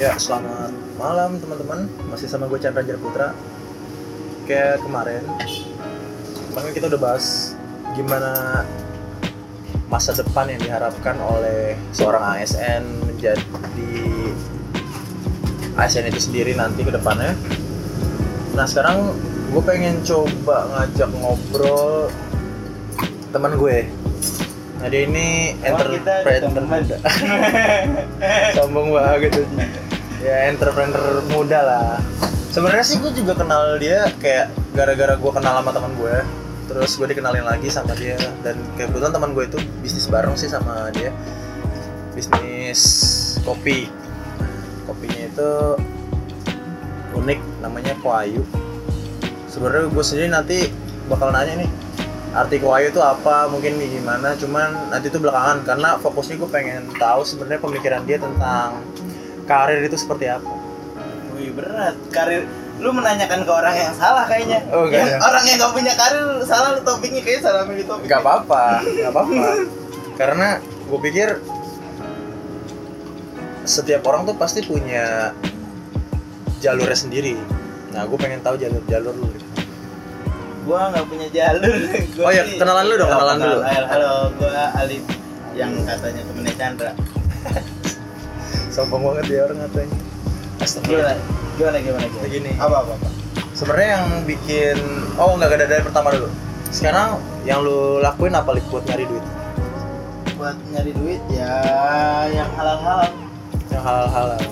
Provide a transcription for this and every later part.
Ya, selamat malam teman-teman. Masih sama gue Chandra Putra. Kayak kemarin, kemarin kita udah bahas gimana masa depan yang diharapkan oleh seorang ASN menjadi ASN itu sendiri nanti ke depannya. Nah sekarang gue pengen coba ngajak ngobrol teman gue. Nah dia ini entrepreneur. Sombong banget tuh. Ya entrepreneur muda lah. Sebenarnya sih gue juga kenal dia kayak gara-gara gue kenal sama teman gue. Terus gue dikenalin lagi sama dia dan kebetulan teman gue itu bisnis bareng sih sama dia. Bisnis kopi. Kopinya itu unik namanya Koayu. Sebenarnya gue sendiri nanti bakal nanya nih arti Koayu itu apa mungkin gimana cuman nanti itu belakangan karena fokusnya gue pengen tahu sebenarnya pemikiran dia tentang karir itu seperti apa? Wih berat. Karir lu menanyakan ke orang yang salah kayaknya. Oh, yang ya? orang yang gak punya karir salah lu topiknya kayaknya salah milih topik. Nggak apa-apa nggak apa-apa. Karena gue pikir setiap orang tuh pasti punya jalurnya sendiri. Nah gue pengen tahu jalur-jalur lu. Gua nggak punya jalur. Gua Oh, iya, sih- kenalan lu dong, Oh, kenalan dulu. halo, halo gua Alif yang katanya temennya Chandra sombong banget dia orang katanya. Gimana Astagfirullah. Gimana gimana gimana? Begini. apa apa, apa? sebenarnya yang bikin oh nggak ada dari pertama dulu. Sekarang yang lu lakuin apa Lip, buat nyari duit? Buat nyari duit ya yang halal halal yang halal-halal.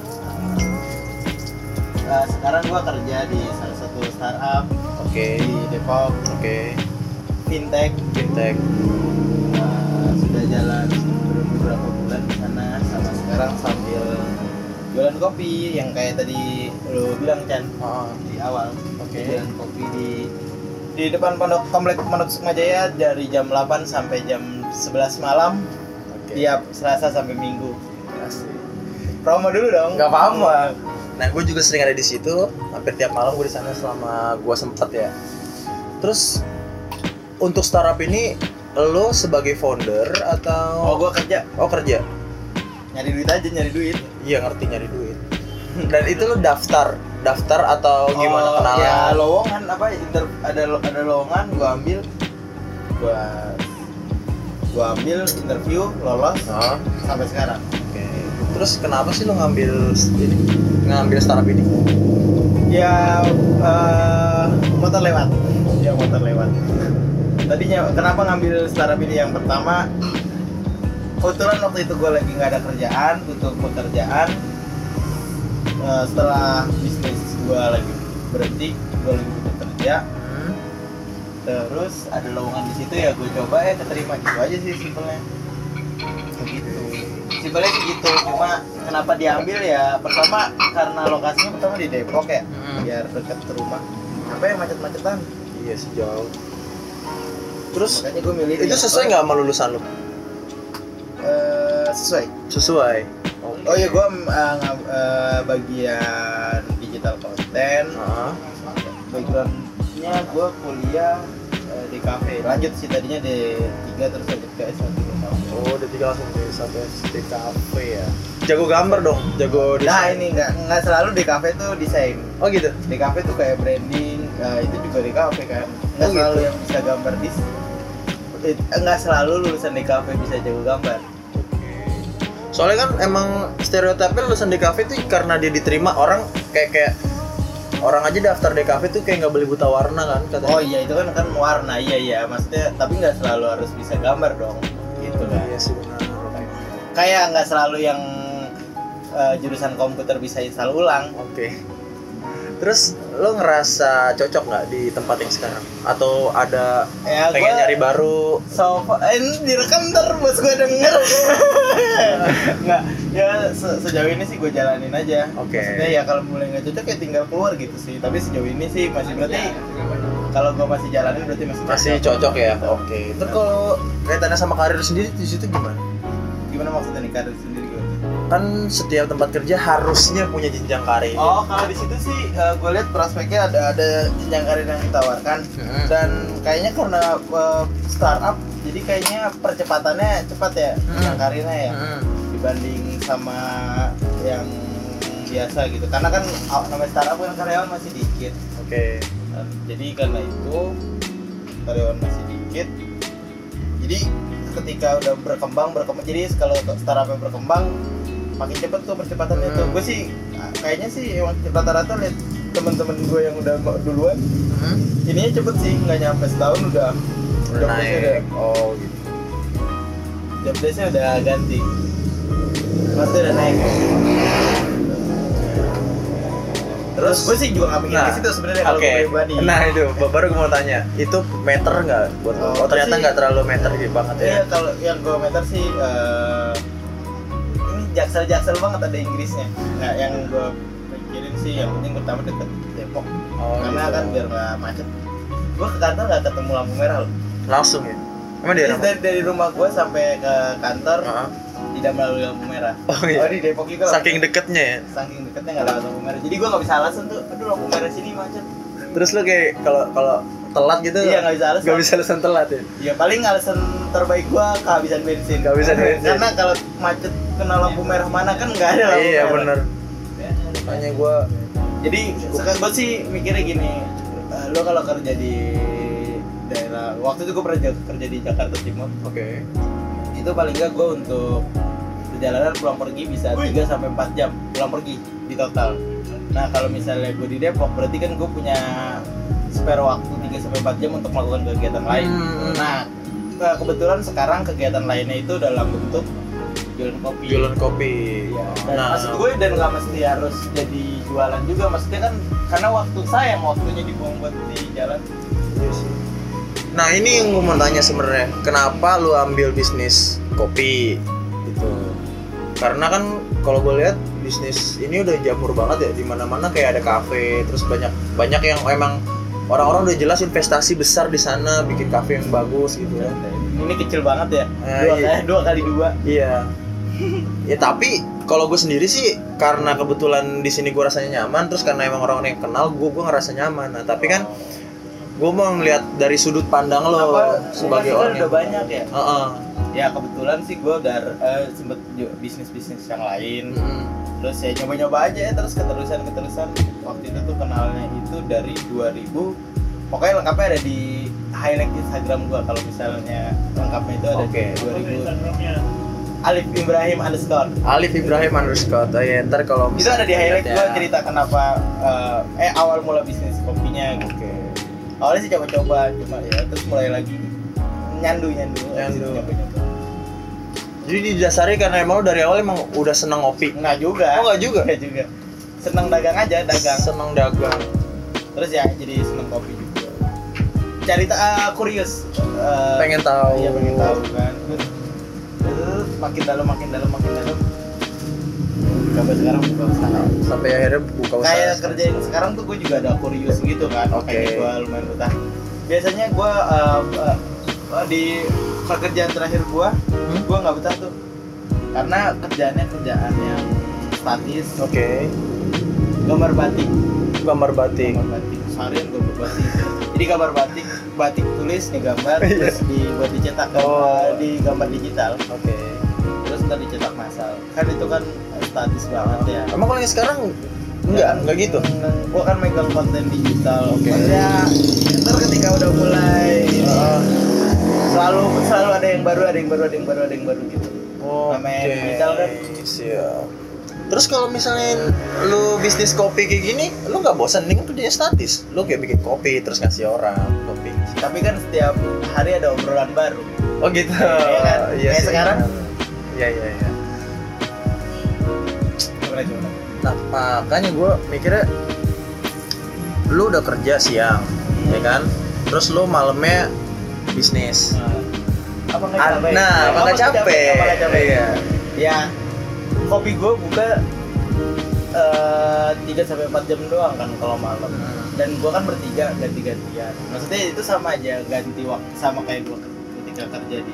Nah, sekarang gua kerja di salah satu startup oke. di Depok. Oke. Fintech. Fintech. Nah, sudah jalan beberapa bulan di sana sama sekarang sambil jualan kopi yang kayak tadi lo bilang Chan Ah, di awal. Oke. jualan kopi di di depan pondok komplek pondok Sukmajaya dari jam 8 sampai jam 11 malam. Oke. Tiap Selasa sampai Minggu. Asik. promo dulu dong. Nggak apa-apa. Nah gue juga sering ada di situ. Hampir tiap malam gue di sana selama gue sempet ya. Terus untuk startup ini lo sebagai founder oh atau gua kerja. Oh kerja nyari duit aja nyari duit. Iya ngerti nyari duit. Dan itu lo daftar daftar atau gimana Oh, kenalan? ya lowongan apa inter, ada ada lowongan gua ambil. Gua gua ambil interview lolos Ah, sampai sekarang. Oke. Terus kenapa sih lo ngambil ini ngambil startup ini? Ya eh, motor lewat. Ya motor lewat. Tadinya kenapa ngambil startup ini? Yang pertama kebetulan waktu itu gue lagi nggak ada kerjaan untuk pekerjaan. Eh, setelah bisnis gue lagi berhenti gue lagi butuh kerja. Hmm, terus ada lowongan di situ ya gue coba ya keterima gitu aja sih simpelnya. Begitu simpelnya sih gitu cuma kenapa diambil ya pertama karena lokasinya pertama di Depok ya Hmm. biar dekat ke rumah. Apa yang macet-macetan? Iya sih jauh terus makanya gue milih itu yang- sesuai nggak sama lulusan lo Eh, sesuai? Sesuai. Oh iya gue bagian digital konten Ah, backgroundnya gue kuliah eh, di kafe. Lanjut sih tadinya di tiga terus lanjut ke S1 di kafe oh udah tiga langsung di satu STKP ya. Jago gambar dong jago nah desain ini nggak nggak selalu di kafe tuh desain. Oh gitu? Di kafe tuh kayak branding eh, itu juga di kafe kan. Nggak Oh, selalu gitu. yang bisa gambar eh, nggak selalu lulusan di kafe bisa jago gambar soalnya kan emang stereotipnya lulusan DKV tuh karena dia diterima orang kayak kayak orang aja daftar DKV tuh kayak nggak boleh buta warna kan katanya. Oh iya itu kan kan warna iya iya. Maksudnya tapi nggak selalu harus bisa gambar dong gitu kan. Iya sih benar. Kayak nggak selalu yang eh, jurusan komputer bisa install ulang. Oke terus lo ngerasa cocok nggak di tempat yang sekarang? Atau ada ya pengen gua- nyari baru? so eh, ini direkam ntar bos gue denger. Nggak ya se- sejauh ini sih gue jalanin aja. Oke. maksudnya ya kalau mulai nggak cocok ya tinggal keluar gitu sih. Tapi sejauh ini sih masih berarti kalau gue masih jalanin berarti masih masih cocok ya? Oke. Terus kalau kaitannya sama karir sendiri di situ gimana? Gimana maksudnya nih karir sendiri kan setiap tempat kerja harusnya punya jenjang karir. Oh kalau di situ sih gue lihat prospeknya ada ada jenjang karir yang ditawarkan. Hmm. dan kayaknya karena eh, startup jadi kayaknya percepatannya cepat ya Hmm. jenjang karirnya ya. Hmm. dibanding sama yang biasa gitu. Karena kan aw- namanya startup kan karyawan masih dikit. Oke. Nah, jadi karena itu karyawan masih dikit. Jadi ketika udah berkembang berkembang jadi kalau startupnya berkembang makin cepet tuh percepatannya tuh Hmm. gue sih kayaknya sih emang rata-rata lihat temen-temen gue yang udah duluan. Hmm? ininya cepet sih nggak nyampe setahun udah. Udah naik. oh gitu. Job desk-nya udah ganti. Maksudnya udah naik. Terus? Gue sih juga nggak mikir Nah, ke situ sebenarnya kalau gue pribadi. Nah itu. Ba- baru gue mau tanya, itu meter nggak? Buat lo? Oh, Oh, ternyata nggak terlalu meter gitu banget ya? Iya kalau yang gue meter sih ini jaksel-jaksel banget ada Inggrisnya. Nggak yang gue pikirin sih yang penting pertama deket Depok. Oh, Karena gitu. kan biar nggak macet. Gue ke kantor nggak ketemu lampu merah loh. langsung ya? Emang di Jadi mana? dari, dari rumah gue sampai ke kantor Heeh. tidak melalui lampu merah. Oh iya. di Depok juga. Saking deketnya ya. saking deketnya nggak lewat lampu merah. Jadi gue nggak bisa alasan tuh. Aduh lampu merah sini macet. Terus lo kayak kalau kalau telat gitu? Iya nggak bisa alasan. nggak bisa alasan telat ya? Ya paling alasan terbaik gua kehabisan bensin. Kehabisan bensin. Karena kalau macet kena lampu merah mana kan nggak ada lampu iya merah. bener. Makanya gue Jadi sekarang gue sih mikirnya gini, eh, lo kalau kerja di daerah waktu itu gue pernah ja- kerja di Jakarta Timur, oke. itu paling nggak gue untuk perjalanan pulang pergi bisa 3 sampai 4 jam pulang pergi di total. Nah kalau misalnya gue di Depok berarti kan gue punya spare waktu 3 sampai 4 jam untuk melakukan kegiatan lain. Hmm. Nah ke- kebetulan sekarang kegiatan lainnya itu dalam bentuk jualan kopi. Jualan kopi. Iya. Dan Nah, maksud gue dan nggak mesti harus jadi jualan juga. Maksudnya kan karena waktu sayang waktunya dibuang buat di jalan. Iya sih. Nah ini yang gue mau tanya sebenarnya, kenapa lu ambil bisnis kopi gitu? Karena kan kalau gue lihat bisnis ini udah jamur banget ya, di mana-mana kayak ada kafe, terus banyak banyak yang emang orang-orang udah jelas investasi besar di sana, bikin kafe yang bagus gitu ya. Ini kecil banget ya. Eh, dua, iya. dua kali dua. Iya. Ya tapi kalau gue sendiri sih karena kebetulan di sini gue rasanya nyaman, terus karena emang orang-orang yang kenal gue gue ngerasa nyaman. Nah tapi kan gue mau ngeliat dari sudut pandang lo Apa sebagai orang udah yang- banyak ya. Heeh. Ya kebetulan sih gue udah eh, sempet ju- bisnis-bisnis yang lain. Mm-mm. Terus ya nyoba-nyoba aja ya terus keterusan-keterusan. Waktu itu tuh kenalnya itu dari 2000 Pokoknya lengkapnya ada di highlight Instagram gua kalau misalnya lengkapnya itu ada Oke. di 2000 Alif Ibrahim underscore. Alif Ibrahim underscore. Oh, ya ntar kalau itu ada di highlight ya. gua cerita kenapa eh, eh awal mula bisnis kopinya gitu. oke. Awalnya sih coba-coba cuma ya terus mulai lagi nyandu nyandu. Nyandu. nyoba-nyoba. jadi didasari karena emang lu dari awal emang udah seneng ngopi? Nggak juga. Oh nggak juga? Nggak juga. Seneng dagang aja dagang. Seneng dagang. Terus ya jadi seneng kopi juga. Cari ta- ah, kurius Eh, pengen tahu. iya pengen tahu kan. Terus makin dalam makin dalam makin dalam. Sampai sekarang buka usaha. Sampai akhirnya buka usaha. Kayak kerjain sekarang tuh gue juga ada kurius gitu kan Oke. makanya gue lumayan betah biasanya gue uh, uh, uh, di pekerjaan terakhir gue Hmm? gue nggak betah tuh. Karena kerjaannya kerjaan yang statis. Oke. Gambar batik. Gambar batik. Gambar batik. Seharian gambar batik. Jadi gambar batik batik tulis nih gambar Iya. terus dibuat dicetak Oh. di gambar digital. Oke. terus ntar dicetak massal. Kan itu kan statis banget ya. Emang kalau yang sekarang enggak enggak gitu? gua kan megang konten digital. Oke. maksudnya ntar ketika udah mulai Ah, selalu selalu ada yang baru ada yang baru ada yang baru ada yang baru gitu. Oke Namanya digital kan. siap. Terus kalau misalnya lu bisnis kopi kayak gini lu nggak bosan kan kerjanya statis. Lu kayak bikin kopi terus ngasih orang kopi. Tapi kan setiap hari ada obrolan baru. Oh gitu. Iya kan? Kayak sih. sekarang. iya iya iya gimana gimana? Nah, makanya gue mikirnya lu udah kerja siang, ya kan? Terus lu malamnya bisnis. apa nggak Ah, capek? Nah, apa nggak capek? apa nggak capek? Iya. ya kopi gue buka eh, tiga sampai empat jam doang kan kalau malam. Dan gue kan bertiga ganti gantian maksudnya itu sama aja ganti waktu sama kayak gue ketika kerja di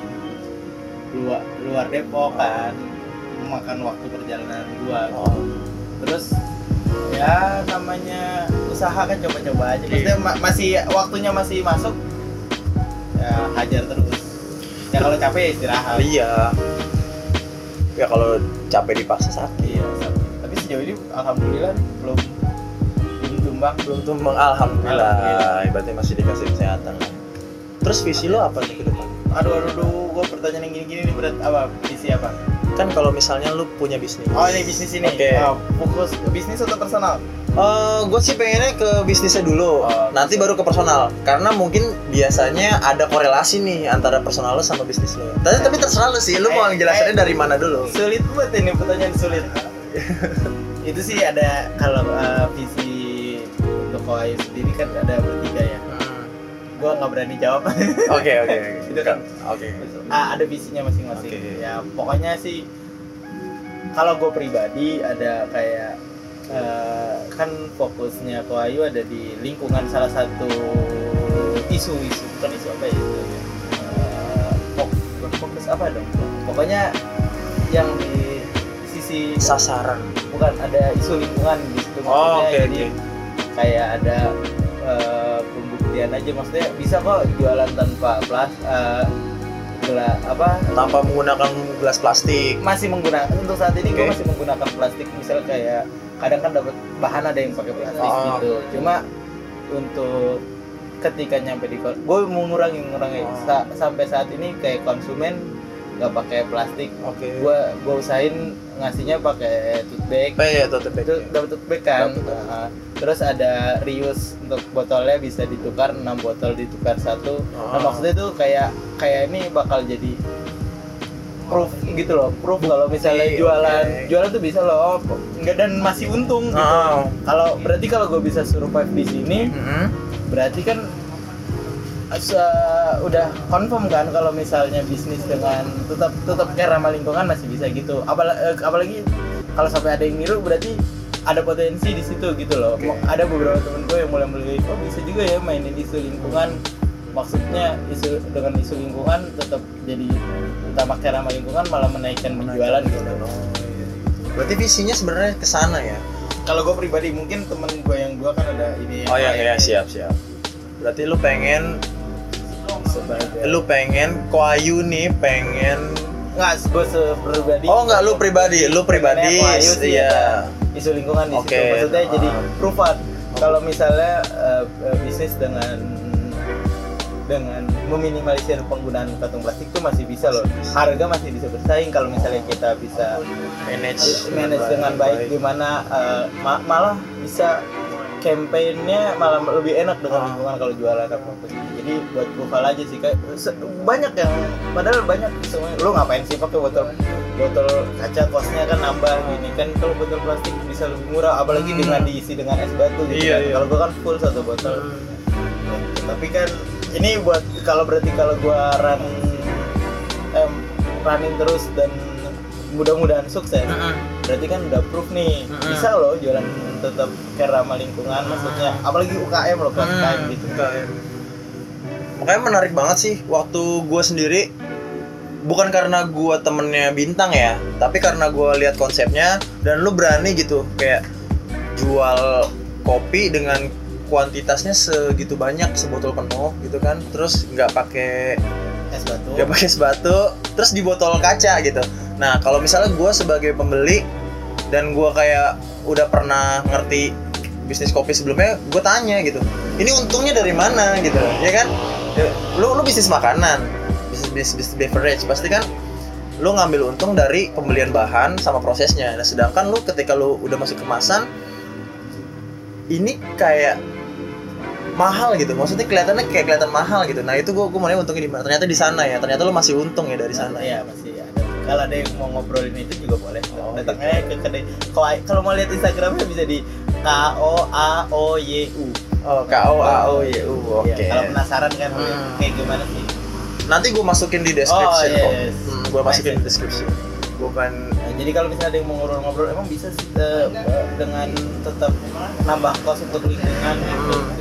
luar luar Depok kan. Memakan waktu perjalanan gue Oh, terus ya namanya usaha kan coba-coba aja. Maksudnya ma- masih waktunya masih masuk ya hajar terus. Ya kalau capek istirahat. Iya. Ya kalau capek dipaksa sakit. iya tapi sejauh ini alhamdulillah belum belum tumbang. Belum tumbang. Alhamdulillah. Alhamdulillah. berarti masih dikasih kesehatan. Terus visi lo apa nih ke depan aduh aduh aduh gue pertanyaan yang gini-gini nih berat apa visi apa kan kalau misalnya lu punya bisnis oh ini bisnis ini Oke. Oh, fokus ke bisnis atau personal gue sih pengennya ke bisnisnya dulu, Oh, nanti baru ke personal. Karena mungkin biasanya ada korelasi nih antara personal lo sama bisnis lo. Tapi, tapi terserah lo sih, lo mau Eh, ngejelasinnya eh. dari mana dulu? sulit banget ini pertanyaan sulit itu sih ada kalau uh, visi untuk Koayu sendiri kan ada bertiga ya. Gue nggak berani jawab Oke oke oke. Itu kan. Oke. Ah, ada visinya masing-masing Oke. ya pokoknya sih kalau gue pribadi ada kayak eh, kan fokusnya Koayu ada di lingkungan salah satu isu-isu bukan isu apa ya itu ya Eh, bukan fokus apa dong pokoknya yang di sisi Sasaran. bukan ada isu lingkungan di situ Oh oke jadi oke. kayak ada eh, pembuktian aja maksudnya bisa kok jualan tanpa plas eh, gela apa Tanpa menggunakan gelas plastik. masih menggunakan untuk saat ini gue Oke. masih menggunakan plastik misalnya kayak kadang kan dapat bahan ada yang pakai plastik Oh. gitu cuma untuk ketika nyampe di gue mengurangi mengurangi Oh. Sa- sampai saat ini kayak konsumen nggak pakai plastik Oke. gue gue usahain ngasihnya pakai tote bag Apa ya tote bag? itu dapat tote bag kan Dapet, dapet. Nah, terus ada reuse untuk botolnya bisa ditukar 6 botol ditukar satu nah Oh. maksudnya itu kayak kayak ini bakal jadi proof gitu loh proof kalau misalnya Oke, jualan oke. jualan tuh bisa loh enggak dan masih untung gitu Oh. kalau berarti kalau gue bisa survive di sini Mm-mm. berarti kan se- udah confirm kan kalau misalnya bisnis dengan tetap tetap care ramah lingkungan masih bisa gitu apalagi, apalagi kalau sampai ada yang niru berarti ada potensi di situ gitu loh Oke. ada beberapa temen gue yang mulai mulai oh bisa juga ya mainin isu lingkungan maksudnya isu dengan isu lingkungan tetap jadi utama care lingkungan malah menaikkan penjualan gitu Berarti visinya sebenarnya ke sana ya? kalau gue pribadi mungkin temen gue yang dua kan ada ide yang Oh ya lain. ya siap siap. Berarti lu pengen sebagai lu pengen Koayu nih pengen nggak gue pribadi Oh enggak lu pribadi, lu pribadi iya. Isu lingkungan di Oke. situ maksudnya jadi Ah. proofan kalau misalnya eh, bisnis dengan dengan meminimalisir penggunaan kantong plastik itu masih bisa loh. Harga masih bisa bersaing kalau misalnya kita bisa Manage manage dengan baik. Gimana eh, ma- malah bisa campaignnya malah lebih enak dengan lingkungan kalau jualan apa apa jadi buat profile aja sih kayak banyak yang padahal banyak semuanya lu ngapain sih pakai botol botol kaca kosnya kan nambah gini kan kalau botol plastik bisa lebih murah apalagi Hmm. dengan diisi dengan es batu gitu Iya, kan. iya. kalau gua kan full satu botol tapi kan ini buat kalau berarti kalau gua run em, running terus dan mudah-mudahan sukses Mm-mm. berarti kan udah proof nih Mm-mm. bisa loh jualan tetap care ramah lingkungan maksudnya apalagi UKM loh UKM Hmm, gitu UKM. Makanya menarik banget sih waktu gue sendiri bukan karena gue temennya bintang ya, tapi karena gue lihat konsepnya dan lu berani gitu kayak jual kopi dengan kuantitasnya segitu banyak sebotol penuh gitu kan, terus nggak pakai es batu nggak pakai sebatu, terus di botol kaca gitu. Nah kalau misalnya gue sebagai pembeli dan gue kayak udah pernah ngerti bisnis kopi sebelumnya, gue tanya gitu, ini untungnya dari mana? Gitu, ya kan? Ya, Lu lu bisnis makanan, bisnis bisnis, bisnis beverage, pasti kan lu ngambil untung dari pembelian bahan sama prosesnya. Nah sedangkan lu ketika lu udah masuk kemasan, ini kayak mahal gitu maksudnya kelihatannya kayak kelihatan mahal gitu. Nah itu gue gue mau nanya untungnya di mana? Ternyata di sana ya ternyata lu masih untung ya dari sana ya. masih. ada kalau ada yang mau ngobrolin itu juga boleh. Oh, datang aja ke kedai. Kalau kalau mau lihat instagramnya bisa di k o a o y u. Oh k o a o y u oke. Iya, kalau penasaran kan Hmm. kayak gimana sih? Nanti gue masukin di description Oh, kok. yes. hmm, gue masukin di description. Bukan. Nah, jadi kalau misalnya ada yang mau ngobrol-ngobrol emang bisa sih eh, dengan tetap nambah kos untuk lingkungan gitu. Hmm.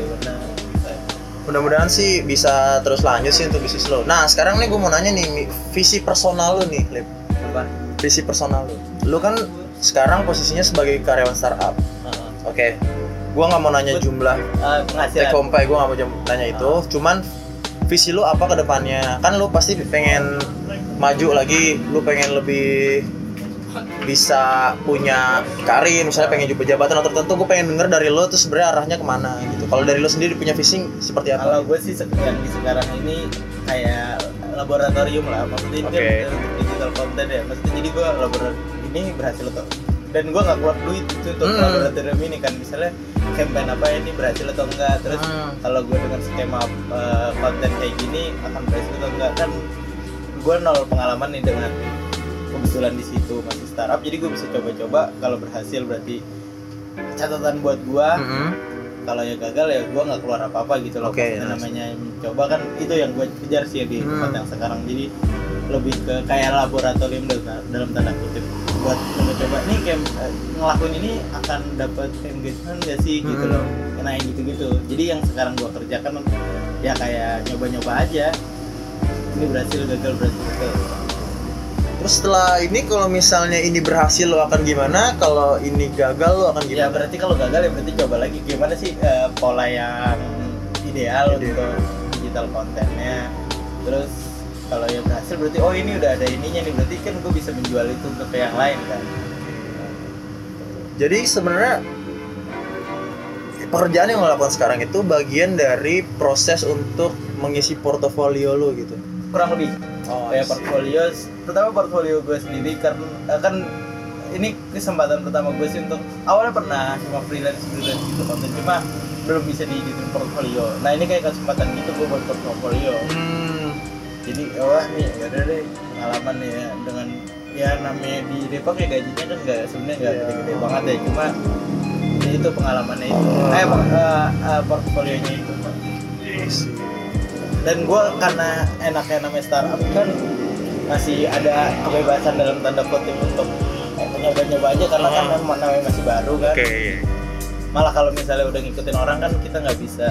Mudah-mudahan sih bisa terus lanjut sih untuk bisnis lo. Nah sekarang nih gue mau nanya nih visi personal lo nih Lip. Apa? Visi personal lo. Lo kan sekarang posisinya sebagai karyawan startup. Heeh. oke. Gue nggak mau nanya jumlah penghasilan. take home pay gue gak mau nanya itu. Cuman visi lu apa ke depannya? Kan lu pasti pengen maju lagi lu pengen lebih bisa punya karir misalnya pengen juga jabatan atau tertentu gue pengen denger dari lo tuh sebenarnya arahnya ke mana gitu kalau dari lo sendiri punya visi seperti Kalau apa gue sih yang di sekarang ini kayak laboratorium lah, maksudnya ini Oke. kan untuk digital content ya. Maksudnya jadi gue laboratorium ini berhasil atau dan gue nggak keluar duit itu untuk Hmm. laboratorium ini kan misalnya campaign apa ini berhasil atau enggak terus Hmm. kalau gue dengan skema uh, konten kayak gini akan berhasil atau enggak kan gue nol pengalaman nih dengan kebetulan di situ masih startup jadi gue bisa coba-coba kalau berhasil berarti catatan buat gue Mm-mm. Kalau ya gagal ya gue nggak keluar apa-apa gitu loh. Maksudnya nice. namanya mencoba kan itu yang gue kejar sih di tempat Hmm. yang sekarang. Jadi lebih ke kayak laboratorium dalam, tanda kutip. Buat coba-coba nih kayak eh, ngelakuin ini akan dapat engagement gak sih gitu Hmm. loh nah yang gitu-gitu. Jadi yang sekarang gue kerjakan ya kayak nyoba-nyoba aja. Ini berhasil gagal berhasil gagal terus setelah ini kalau misalnya ini berhasil lo akan gimana? Kalau ini gagal lo akan ya gimana? berarti kalau gagal ya berarti coba lagi. Gimana sih eh, pola yang ideal Ideal. untuk digital kontennya terus kalau yang berhasil berarti oh ini udah ada ininya nih. Berarti kan gue bisa menjual itu untuk yang lain kan? Jadi sebenarnya pekerjaan yang lo lakukan sekarang itu bagian dari proses untuk mengisi portofolio lo gitu. Kurang lebih oh, kayak portfolio terutama portfolio gue sendiri karena eh, kan ini kesempatan pertama gue sih untuk awalnya pernah cuma freelance freelance gitu konten cuma belum bisa dieditin portfolio. Nah ini kayak kesempatan gitu gue buat portfolio. Hmm, jadi wah nih ya udah deh pengalaman nih ya dengan ya namanya di Depok ya gajinya kan nggak sebenarnya nggak Iya. gede-gede banget ya cuma itu pengalamannya itu. Oh. eh eh, eh, portfolionya itu dan gue karena enaknya namanya startup kan masih ada kebebasan dalam tanda kutip untuk nyoba-nyoba aja karena kan Oh. memang namanya masih baru kan. Oke malah kalau misalnya udah ngikutin orang kan kita nggak bisa.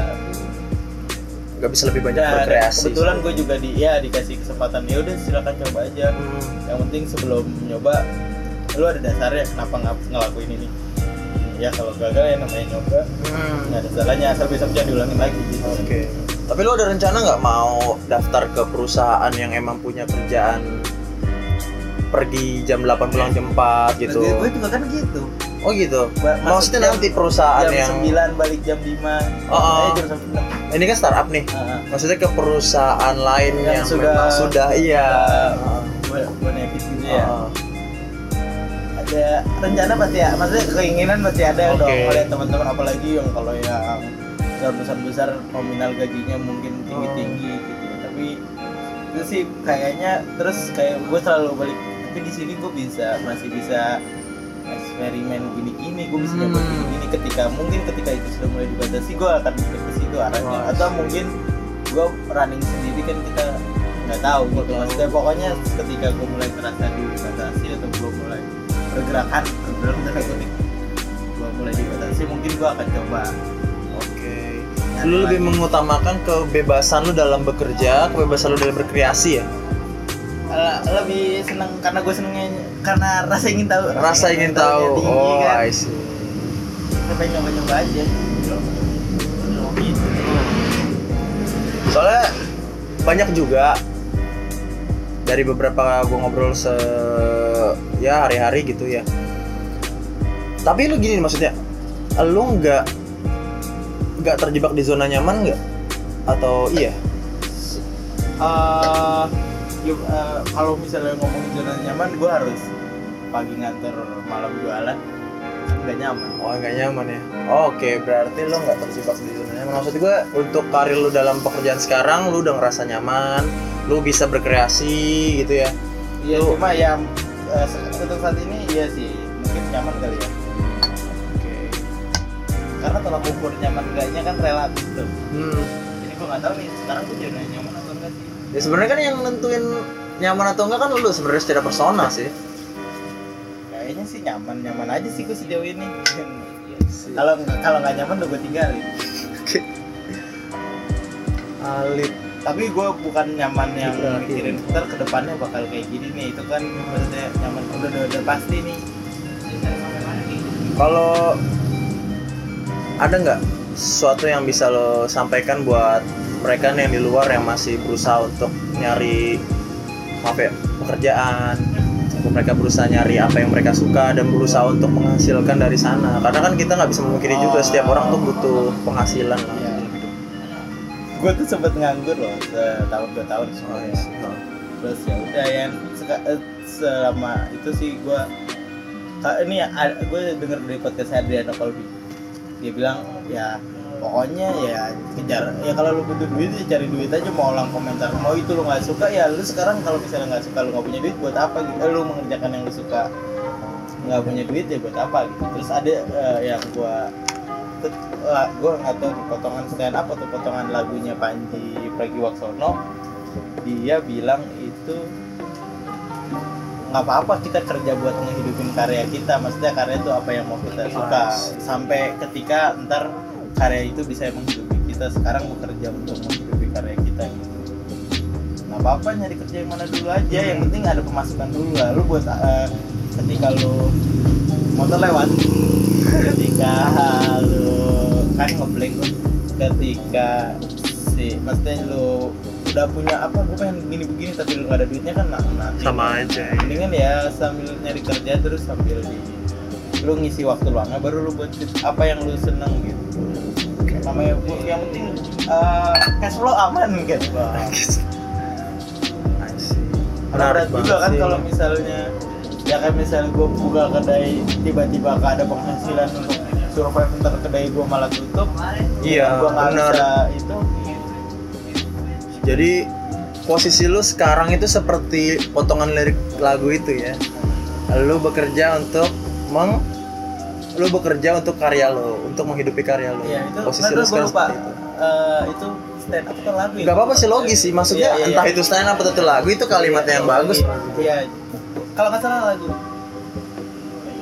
Nggak bisa lebih banyak Nah, berkreasi kebetulan gue juga di ya dikasih kesempatan ya udah silakan coba aja. Hmm, yang penting sebelum nyoba lu ada dasarnya kenapa nggak ngelakuin ini? Ya kalau gagal ya namanya nyoba. Hmm, nggak ada salahnya asal besok jangan diulangin lagi. Gitu oke tapi lo ada rencana nggak mau daftar ke perusahaan yang emang punya kerjaan pergi jam 8 pulang jam 4 gitu? Gue juga kan gitu. Oh gitu? Ba- maksudnya nanti perusahaan jam yang 9 balik jam 5 Oh, oh. eh, jam 9 ini kan startup nih. Maksudnya ke perusahaan lain yang, Yang sudah- memang sudah iya. gue gue gitu ya. Oh, ada rencana pasti ya? Maksudnya keinginan pasti ada Oke. dong oleh teman-teman apalagi yang kalau yang besar besar besar nominal gajinya mungkin tinggi tinggi gitu. Tapi itu sih kayaknya terus kayak gue selalu balik tapi di sini gue bisa masih bisa eksperimen gini gini gue bisa nyoba Hmm. gini gini ketika mungkin ketika itu sudah mulai dibatasi gue akan mikir ke situ arahnya. Atau mungkin gue running sendiri kan kita nggak tahu gitu. Maksudnya pokoknya ketika gue mulai terasa dibatasi atau gue mulai pergerakan kutip gue mulai dibatasi mungkin gue akan coba lu lebih mengutamakan kebebasan lu dalam bekerja kebebasan lu dalam berkreasi ya? Lebih seneng karena gue senengnya karena rasa ingin tahu. Rasa ingin tahu. tinggi, oh kan. I see. Gue pengen nyoba-nyoba aja? Gitu soalnya banyak juga dari beberapa gue ngobrol se ya hari-hari gitu ya. Tapi lu gini maksudnya lu nggak nggak terjebak di zona nyaman nggak? Atau iya? Eh, yuk, eh, kalau misalnya ngomongin zona nyaman gue harus pagi ngantor malam jualan nggak nyaman. Oh nggak nyaman ya? Oke berarti lu nggak terjebak di zona nyaman. Maksud gue untuk karir lu dalam pekerjaan sekarang lu udah ngerasa nyaman lu bisa berkreasi gitu ya? Iya cuma ya se- untuk saat ini iya sih mungkin nyaman kali ya karena tolak ukur nyaman enggaknya kan relatif tuh hmm. jadi gue nggak tahu nih sekarang gue zona nyaman atau enggak sih? Ya sebenarnya kan yang nentuin nyaman atau enggak kan lu sebenarnya secara personal sih. kayaknya sih nyaman nyaman aja sih gue sejauh ini. Kalau nggak kalau nggak nyaman udah gue tinggalin. Alit. tapi gue bukan nyaman yang Iya, mikirin ntar ke depannya bakal kayak gini nih. Itu kan maksudnya nyaman udah udah, udah pasti nih. Kalau ada nggak sesuatu yang bisa lo sampaikan buat mereka nih yang di luar yang masih berusaha untuk nyari apa ya pekerjaan mereka berusaha nyari apa yang mereka suka dan berusaha untuk menghasilkan dari sana karena kan kita nggak bisa memungkiri juga Oh. setiap orang tuh butuh penghasilan lah Iya. hidup. gue tuh sempet nganggur loh setahun dua tahun Oh, sebenarnya yes. terus ya udah yang eh, selama itu sih gue ini ya gue denger dari podcast Adriano Colby dia bilang ya pokoknya ya kejar ya kalau lu butuh duit ya cari duit aja mau orang komentar mau itu lu nggak suka ya lu sekarang kalau misalnya nggak suka lu nggak punya duit buat apa gitu? Eh, lu mengerjakan yang lu suka nggak punya duit ya buat apa gitu? Terus ada eh, yang gue gue nggak tahu di potongan stand up atau potongan lagunya Panji Pragiwaksono dia bilang itu nggak apa-apa kita kerja buat ngehidupin karya kita. Maksudnya karya itu apa yang mau kita suka. Sampai ketika ntar karya itu bisa menghidupi kita sekarang bekerja untuk menghidupi karya kita gitu. Nggak apa-apa nyari kerja yang mana dulu aja yang penting ada pemasukan dulu lah. Lu buat eh, ketika lu motor lewat ketika lu kan ngeblank ketika si maksudnya lu udah punya apa gue pengen gini begini tapi lu gak ada duitnya kan nah, nanti sama aja. Mendingan ya sambil nyari kerja terus sambil di lu ngisi waktu luangnya baru lu buat apa yang lu seneng gitu. Namanya bu- yang penting eh, cash flow aman gitu. Menarik Menarik juga kan kalau misalnya ya kan misalnya gue buka kedai tiba-tiba gak ada penghasilan untuk survive ntar kedai gue malah tutup Iya, gue nggak bisa itu Jadi posisi lu sekarang itu seperti potongan lirik lagu itu ya. Lu bekerja untuk meng lu bekerja untuk karya lo, untuk menghidupi karya lo. ya itu posisi nggak lu sekarang lupa seperti itu. Eh, itu stand up atau lagu ya? Gak apa-apa sih logis sih, maksudnya Iya, iya, entah iya. itu stand up atau itu lagu itu kalimatnya yang bagus. Iya. Kalau nggak salah lagu.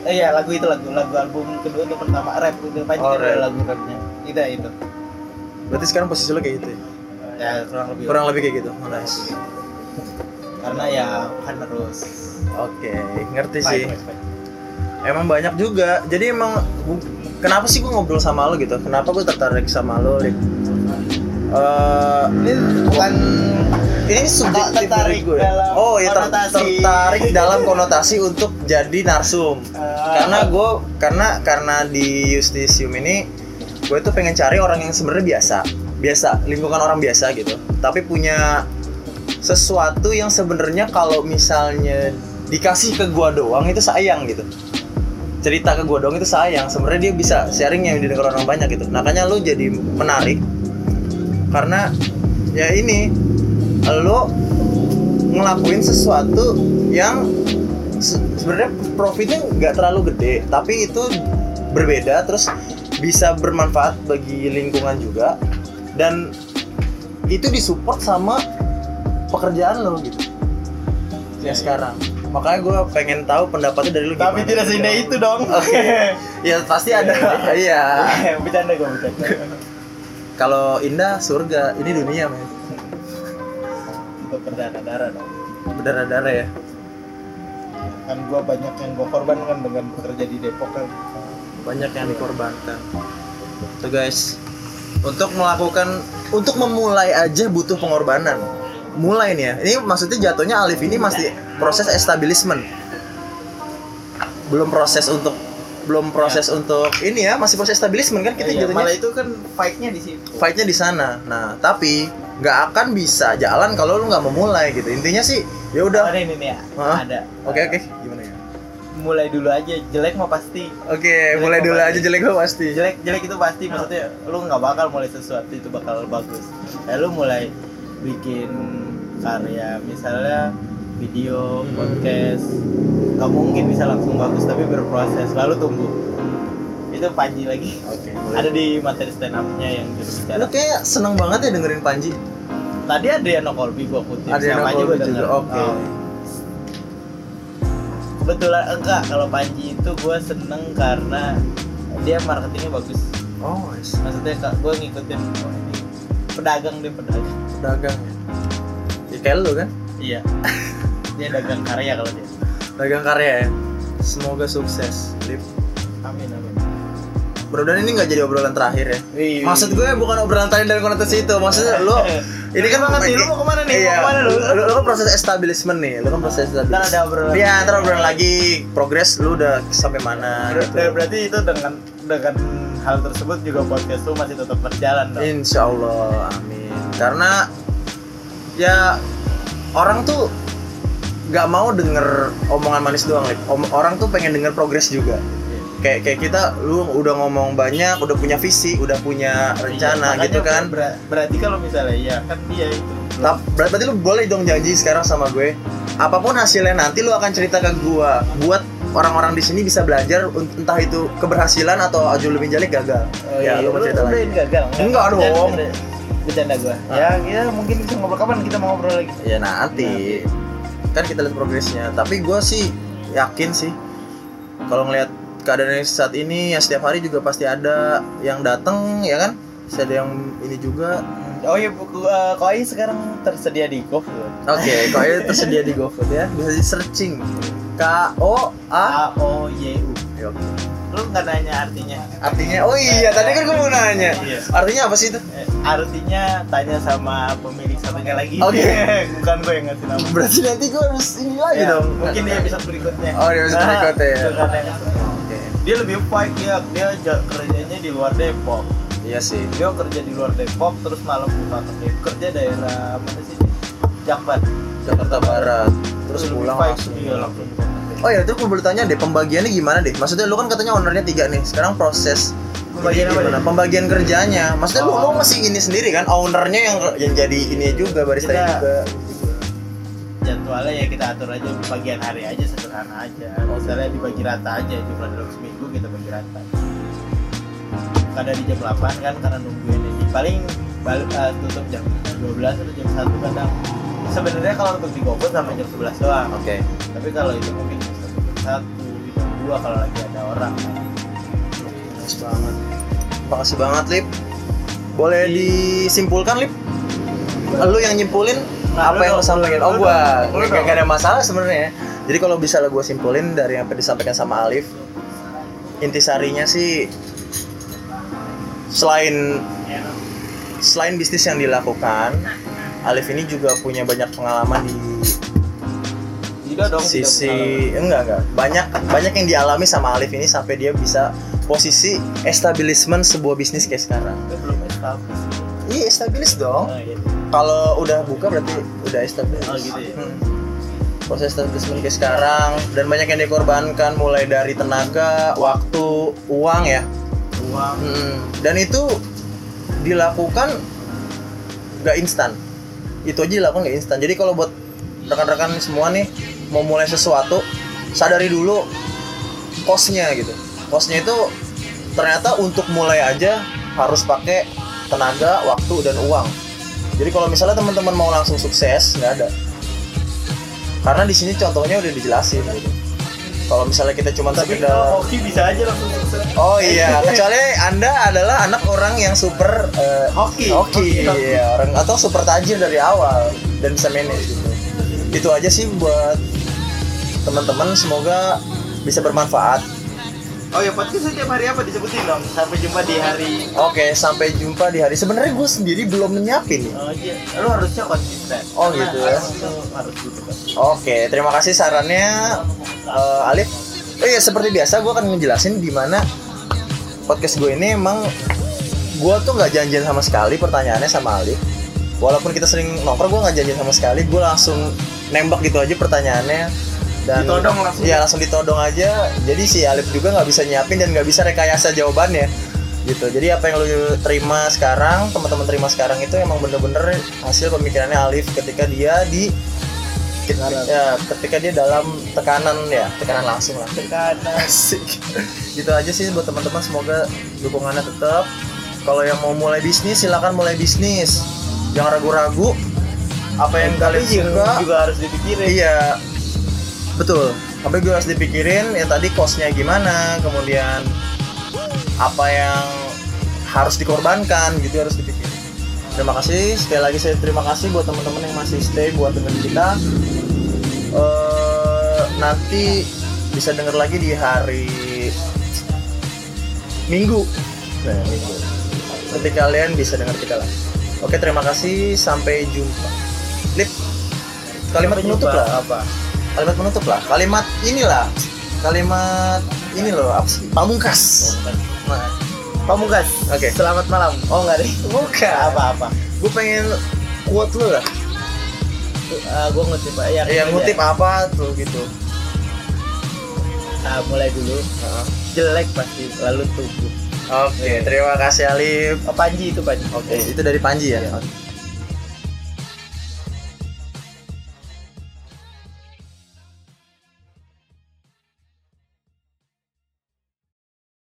Eh iya lagu itu lagu lagu album kedua atau pertama rap udah banyak Oh, rap. lagu rapnya. Itu itu. Berarti sekarang posisi lu kayak gitu ya? Ya kurang lebih. Kurang lebih kayak gitu. Nice. Karena ya kan terus. Oke, ngerti Baik, sih. baik, baik. Emang banyak juga. Jadi emang kenapa sih gue ngobrol sama lo gitu? Kenapa gue tertarik sama lo? Eh, Ini bukan ini dari tertarik gue. dalam Oh iya ter- tertarik dalam konotasi untuk jadi narsum. Ah. Karena gue karena karena di Justisium ini gue tuh pengen cari orang yang sebenarnya biasa, biasa lingkungan orang biasa gitu. Tapi punya sesuatu yang sebenarnya kalau misalnya dikasih ke gua doang itu sayang gitu. Cerita ke gua doang itu sayang. Sebenarnya dia bisa sharing yang didengar orang banyak gitu. Makanya lu jadi menarik karena ya ini lo ngelakuin sesuatu yang se- sebenarnya profitnya nggak terlalu gede tapi itu berbeda terus bisa bermanfaat bagi lingkungan juga dan itu disupport sama pekerjaan lo gitu ya sekarang makanya gue pengen tahu pendapatnya dari lu Tapi gimana. tidak seindah itu dong. Oke. ya pasti ada iya bercanda gue bercanda. kalau indah surga ini dunia men Itu berdarah-darah dong. berdarah-darah ya Kan gue banyak yang gue korbankan dengan bekerja di Depok kan. banyak yang dikorbankan tuh guys untuk melakukan untuk memulai aja butuh pengorbanan. Mulai nih ya. Ini maksudnya jatuhnya Alif ini masih proses establishment. Belum proses untuk belum proses untuk ini ya masih proses establishment kan kita Iya, jatuhnya. malah itu kan fight-nya di situ. fightnya di sana. Nah tapi nggak akan bisa jalan kalau lu nggak memulai gitu. Intinya sih ya udah. Ada ini nih ya. Ada. oke oke. Gimana? ya Mulai dulu aja jelek mah pasti. oke mulai dulu aja jelek gue pasti Jelek jelek itu pasti maksudnya lu nggak bakal mulai sesuatu itu bakal bagus. Ya lu mulai bikin karya misalnya video, Hmm. podcast nggak mungkin bisa langsung bagus tapi berproses lalu tumbuh itu Panji lagi oke ada di materi stand up-nya yang lu kayak seneng banget ya dengerin Panji tadi ada yang Kolbi gua kutip ada yang gua juga denger. oke Oh. Kebetulan enggak kalau Panji itu gue seneng karena dia marketingnya bagus. Oh nice. maksudnya kak gue ngikutin oh, ini pedagang dia pedagang. Dagang ya? Ya kayak lu kan? Iya. Dia dagang karya kalau dia. Dagang karya ya? Semoga sukses Lip. Amin amin mudah-mudahan ini nggak jadi obrolan terakhir ya Wih, maksud gue bukan obrolan terakhir dari konotasi itu maksudnya lo ini kan banget nih, lu mau ke mana nih? Mau iya, ke mana lu? lu, lu kan proses establishment nih lu kan proses Ntar establishment ada obrolan. iya ntar obrolan lagi progres lu udah sampai mana Ber- gitu. berarti itu dengan dengan hal tersebut juga podcast lu masih tetap berjalan dong. Insya Allah, amin. Karena ya orang tuh nggak mau denger omongan manis doang, Lip. Om- orang tuh pengen denger progres juga. Kayak kayak kita, lu udah ngomong banyak, udah punya visi, udah punya rencana Makanya gitu kan. ber- berarti kalau misalnya ya kan dia itu. Tap- ber- berarti lu boleh dong janji sekarang sama gue. Apa pun hasilnya nanti lu akan cerita ke gua. Buat orang-orang di sini bisa belajar entah itu keberhasilan atau Aju lebih jalik gagal. Oh, ya, iya, lu mau cerita lagi. gagal. Enggak dong. Bercanda, bercanda gua. Ah. Ya, ya mungkin bisa ngobrol kapan kita mau ngobrol lagi. ya nanti kan kita lihat progresnya tapi gue sih yakin sih kalau ngelihat keadaan yang saat ini ya setiap hari juga pasti ada yang datang ya kan Pasti ada yang ini juga Oh iya, buku uh, Koi sekarang tersedia di GoFood. oke kok itu tersedia di GoFood ya bisa di searching K O A A O Y U. Oke. Lu nggak nanya artinya? artinya oh iya tadi kan gue mau nanya Iya. artinya apa sih itu Eh, artinya tanya sama pemilik satunya lagi. Oke. Bukan gue yang ngasih nama. berarti nanti gue harus ini lagi Ya, dong Mungkin di episode berikutnya. Oh, di episode Nah, berikutnya ya. Dia lebih fight dia dia ja- kerjanya di luar Depok. iya sih Dia kerja di luar Depok terus malam buka Depok. Kerja daerah mana sih? Jakbar. Jakarta Barat terus Lebih pulang langsung Iya, Depok. Oh ya, itu gue boleh tanya deh, pembagiannya gimana deh? Maksudnya lu kan katanya ownernya tiga nih, sekarang proses Pembagian apa gimana? Pembagian kerjanya. Maksudnya lu, Oh. lu masih ini sendiri kan, ownernya yang yang jadi ini juga, barista Kita- juga. Jadwalnya ya kita atur aja bagian hari aja sederhana aja misalnya dibagi rata aja jumlah dalam seminggu kita bagi rata kadang di jam 8 kan karena nungguin ini paling balik eh, tutup jam 12 atau jam 1 kadang sebenarnya kalau untuk di GoFood sampai jam 11 doang Oke. tapi kalau itu mungkin bisa jam 1 jam 2 kalau lagi ada orang Nice banget. Makasih banget, Lip. Boleh disimpulkan, Lip? Lu yang nyimpulin apa lu yang dong, sampaikan? Oh, lu Gak, gak ada masalah sebenarnya. Jadi kalau bisa lah gua simpulin dari apa yang disampaikan sama Alif, intisarinya sih selain selain bisnis yang dilakukan, Alif ini juga punya banyak pengalaman di tidak dong tidak sisi enggak enggak banyak banyak yang dialami sama Alif ini sampai dia bisa posisi establishment sebuah bisnis kayak sekarang. Belum established Iya established dong. oh, iya. Kalau udah buka berarti udah established. Oh, gitu ya. Hmm. Proses establishment kayak sekarang dan banyak yang dikorbankan mulai dari tenaga, waktu, uang ya. uang Hmm, Dan itu dilakukan nggak instan. Itu aja dilakukan nggak instan. Jadi kalau buat rekan-rekan semua nih mau mulai sesuatu, sadari dulu costnya gitu. Costnya itu ternyata untuk mulai aja harus pakai tenaga, waktu dan uang. Jadi kalau misalnya teman-teman mau langsung sukses nggak ada. Karena di sini contohnya udah dijelasin gitu. Kalau misalnya kita cuma tapi sekedar kalau hoki bisa aja langsung sukses Oh iya, kecuali Anda adalah anak orang yang super Hoki. hoki, Hoki, hoki. iya, orang atau super tajir dari awal dan bisa manage gitu. Itu aja sih buat teman-teman, semoga bisa bermanfaat. Oh ya podcast setiap hari apa disebutin dong? Sampai jumpa di hari. Oke, sampai jumpa di hari. Sebenarnya gue sendiri belum menyiapin nih. Oh iya, lu harusnya konsisten. Oh, Karena gitu ya. harus gitu kan. Oke, terima kasih sarannya eh, Alif. Oh iya, seperti biasa gue akan ngejelasin di mana podcast gue ini emang gue tuh nggak janjian sama sekali pertanyaannya sama Alif. Walaupun kita sering nongkrong, gue nggak janjian sama sekali. Gue langsung nembak gitu aja pertanyaannya dan Ditodong langsung. Iya langsung ditodong aja. Jadi si Alif juga nggak bisa nyiapin dan nggak bisa rekayasa jawabannya gitu. Jadi apa yang lu terima sekarang, teman-teman terima sekarang itu emang bener-bener hasil pemikirannya Alif ketika dia di Tekanan. ya ketika dia dalam tekanan ya tekanan langsung lah Tekanan. asik gitu aja sih buat teman-teman semoga dukungannya tetap kalau yang mau mulai bisnis silakan mulai bisnis jangan ragu-ragu apa yang kalian suka juga harus dipikirin. iya betul. Tapi gue harus dipikirin ya tadi costnya gimana kemudian apa yang harus dikorbankan gitu harus dipikirin. Terima kasih. Sekali lagi saya terima kasih buat teman-teman yang masih stay buat dengerin kita. Eh nanti bisa denger lagi di hari minggu. Nah, minggu. nanti kalian bisa dengar kita lah oke terima kasih. Sampai jumpa. Lip kalimat penutup lah apa? Kalimat penutup lah kalimat inilah kalimat ini loh apa sih pamungkas nah, Pamungkas. Oke. Selamat malam. Oh enggak deh. bukan Apa-apa. gue pengen quote lu lah Uh, gue ngutip ya. yang ngutip apa tuh gitu Ah, mulai dulu. Heeh. Jelek pasti lalu tumbuh. oke terima kasih Alif Oh, Panji itu Panji. oke itu dari Panji ya